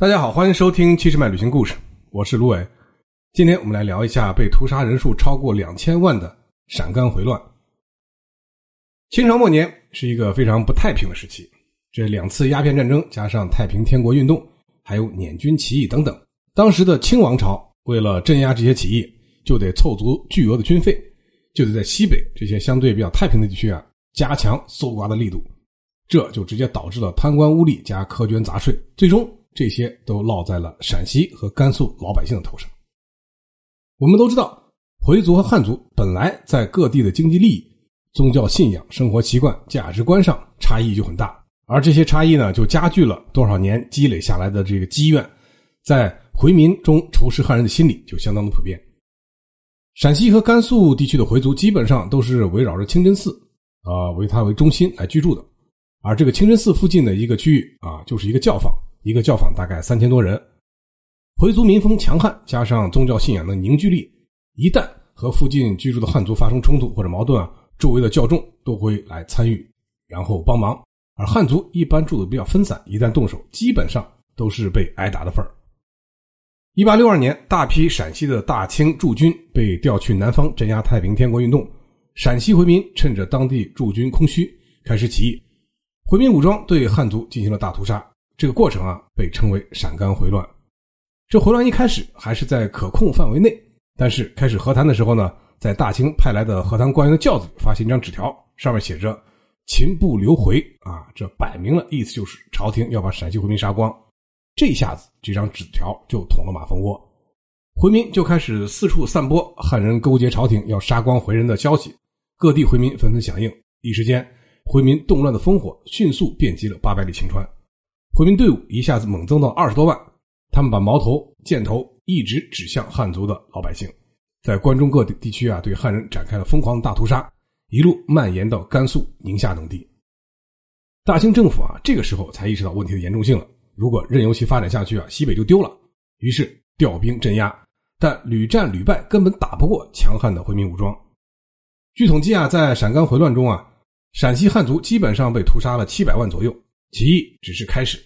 大家好，欢迎收听七十迈旅行故事，我是卢伟。今天我们来聊一下被屠杀人数超过两千万的陕甘回乱。清朝末年是一个非常不太平的时期，这两次鸦片战争加上太平天国运动，还有捻军起义等等，当时的清王朝为了镇压这些起义，就得凑足巨额的军费，就得在西北这些相对比较太平的地区啊，加强搜刮的力度，这就直接导致了贪官污吏加苛捐杂税，最终。这些都落在了陕西和甘肃老百姓的头上。我们都知道，回族和汉族本来在各地的经济利益、宗教信仰、生活习惯、价值观上差异就很大，而这些差异呢，就加剧了多少年积累下来的这个积怨，在回民中仇视汉人的心理就相当的普遍。陕西和甘肃地区的回族基本上都是围绕着清真寺啊为它为中心来居住的，而这个清真寺附近的一个区域啊，就是一个教坊。一个教坊大概三千多人，回族民风强悍，加上宗教信仰的凝聚力，一旦和附近居住的汉族发生冲突或者矛盾啊，周围的教众都会来参与，然后帮忙。而汉族一般住的比较分散，一旦动手，基本上都是被挨打的份儿。一八六二年，大批陕西的大清驻军被调去南方镇压太平天国运动，陕西回民趁着当地驻军空虚，开始起义，回民武装对汉族进行了大屠杀。这个过程啊，被称为陕甘回乱。这回乱一开始还是在可控范围内，但是开始和谈的时候呢，在大清派来的和谈官员的轿子里发现一张纸条，上面写着“秦不留回”啊，这摆明了意思就是朝廷要把陕西回民杀光。这一下子，这张纸条就捅了马蜂窝，回民就开始四处散播汉人勾结朝廷要杀光回人的消息，各地回民纷纷响应，一时间回民动乱的烽火迅速遍及了八百里秦川。回民队伍一下子猛增到二十多万，他们把矛头、箭头一直指向汉族的老百姓，在关中各地地区啊，对汉人展开了疯狂的大屠杀，一路蔓延到甘肃、宁夏等地。大清政府啊，这个时候才意识到问题的严重性了。如果任由其发展下去啊，西北就丢了。于是调兵镇压，但屡战屡败，根本打不过强悍的回民武装。据统计啊，在陕甘回乱中啊，陕西汉族基本上被屠杀了七百万左右，起义只是开始。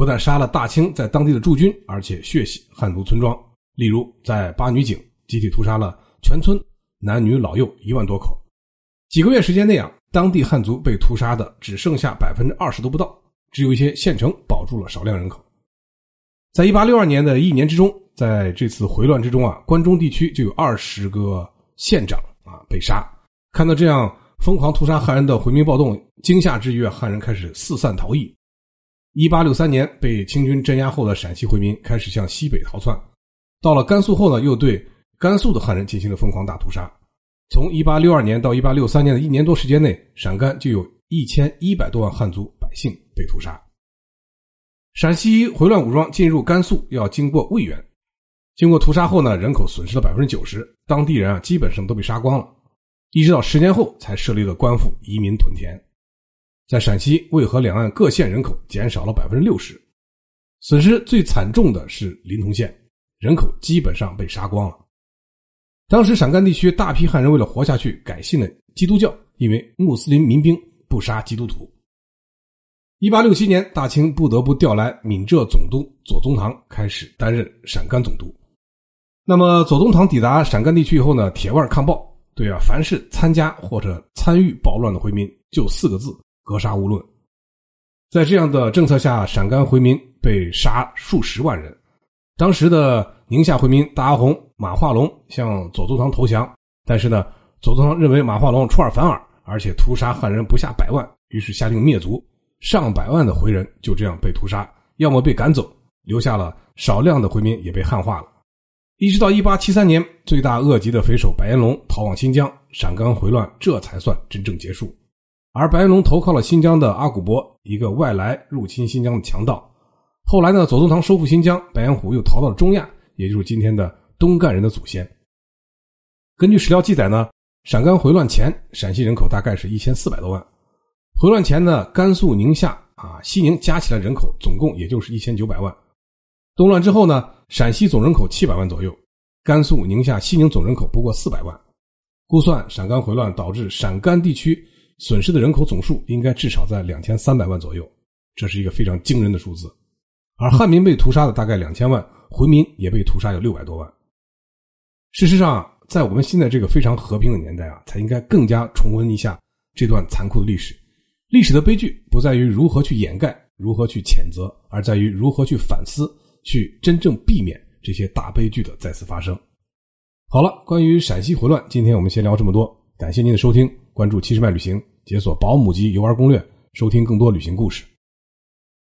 不但杀了大清在当地的驻军，而且血洗汉族村庄。例如，在八女井集体屠杀了全村男女老幼一万多口。几个月时间内啊，当地汉族被屠杀的只剩下百分之二十都不到，只有一些县城保住了少量人口。在一八六二年的一年之中，在这次回乱之中啊，关中地区就有二十个县长啊被杀。看到这样疯狂屠杀汉人的回民暴动，惊吓之余啊，汉人开始四散逃逸。一八六三年被清军镇压后的陕西回民开始向西北逃窜，到了甘肃后呢，又对甘肃的汉人进行了疯狂大屠杀。从一八六二年到一八六三年的一年多时间内，陕甘就有一千一百多万汉族百姓被屠杀。陕西回乱武装进入甘肃要经过渭源，经过屠杀后呢，人口损失了百分之九十，当地人啊基本上都被杀光了，一直到十年后才设立了官府移民屯田。在陕西渭河两岸各县人口减少了百分之六十，损失最惨重的是临潼县，人口基本上被杀光了。当时陕甘地区大批汉人为了活下去，改信了基督教，因为穆斯林民兵不杀基督徒。一八六七年，大清不得不调来闽浙总督左宗棠开始担任陕甘总督。那么左宗棠抵达陕甘地区以后呢，铁腕抗暴，对啊，凡是参加或者参与暴乱的回民，就四个字。格杀勿论，在这样的政策下，陕甘回民被杀数十万人。当时的宁夏回民大阿洪、马化龙向左宗棠投降，但是呢，左宗棠认为马化龙出尔反尔，而且屠杀汉人不下百万，于是下令灭族，上百万的回人就这样被屠杀，要么被赶走，留下了少量的回民也被汉化了。一直到一八七三年，罪大恶极的匪首白岩龙逃往新疆，陕甘回乱这才算真正结束。而白岩龙投靠了新疆的阿古柏，一个外来入侵新疆的强盗。后来呢，左宗棠收复新疆，白岩虎又逃到了中亚，也就是今天的东干人的祖先。根据史料记载呢，陕甘回乱前，陕西人口大概是一千四百多万。回乱前呢，甘肃、宁夏啊、西宁加起来人口总共也就是一千九百万。动乱之后呢，陕西总人口七百万左右，甘肃、宁夏、西宁总人口不过四百万。估算陕甘回乱导致陕甘地区。损失的人口总数应该至少在两千三百万左右，这是一个非常惊人的数字。而汉民被屠杀的大概两千万，回民也被屠杀有六百多万。事实上，在我们现在这个非常和平的年代啊，才应该更加重温一下这段残酷的历史。历史的悲剧不在于如何去掩盖、如何去谴责，而在于如何去反思，去真正避免这些大悲剧的再次发生。好了，关于陕西回乱，今天我们先聊这么多。感谢您的收听，关注七十迈旅行，解锁保姆级游玩攻略，收听更多旅行故事。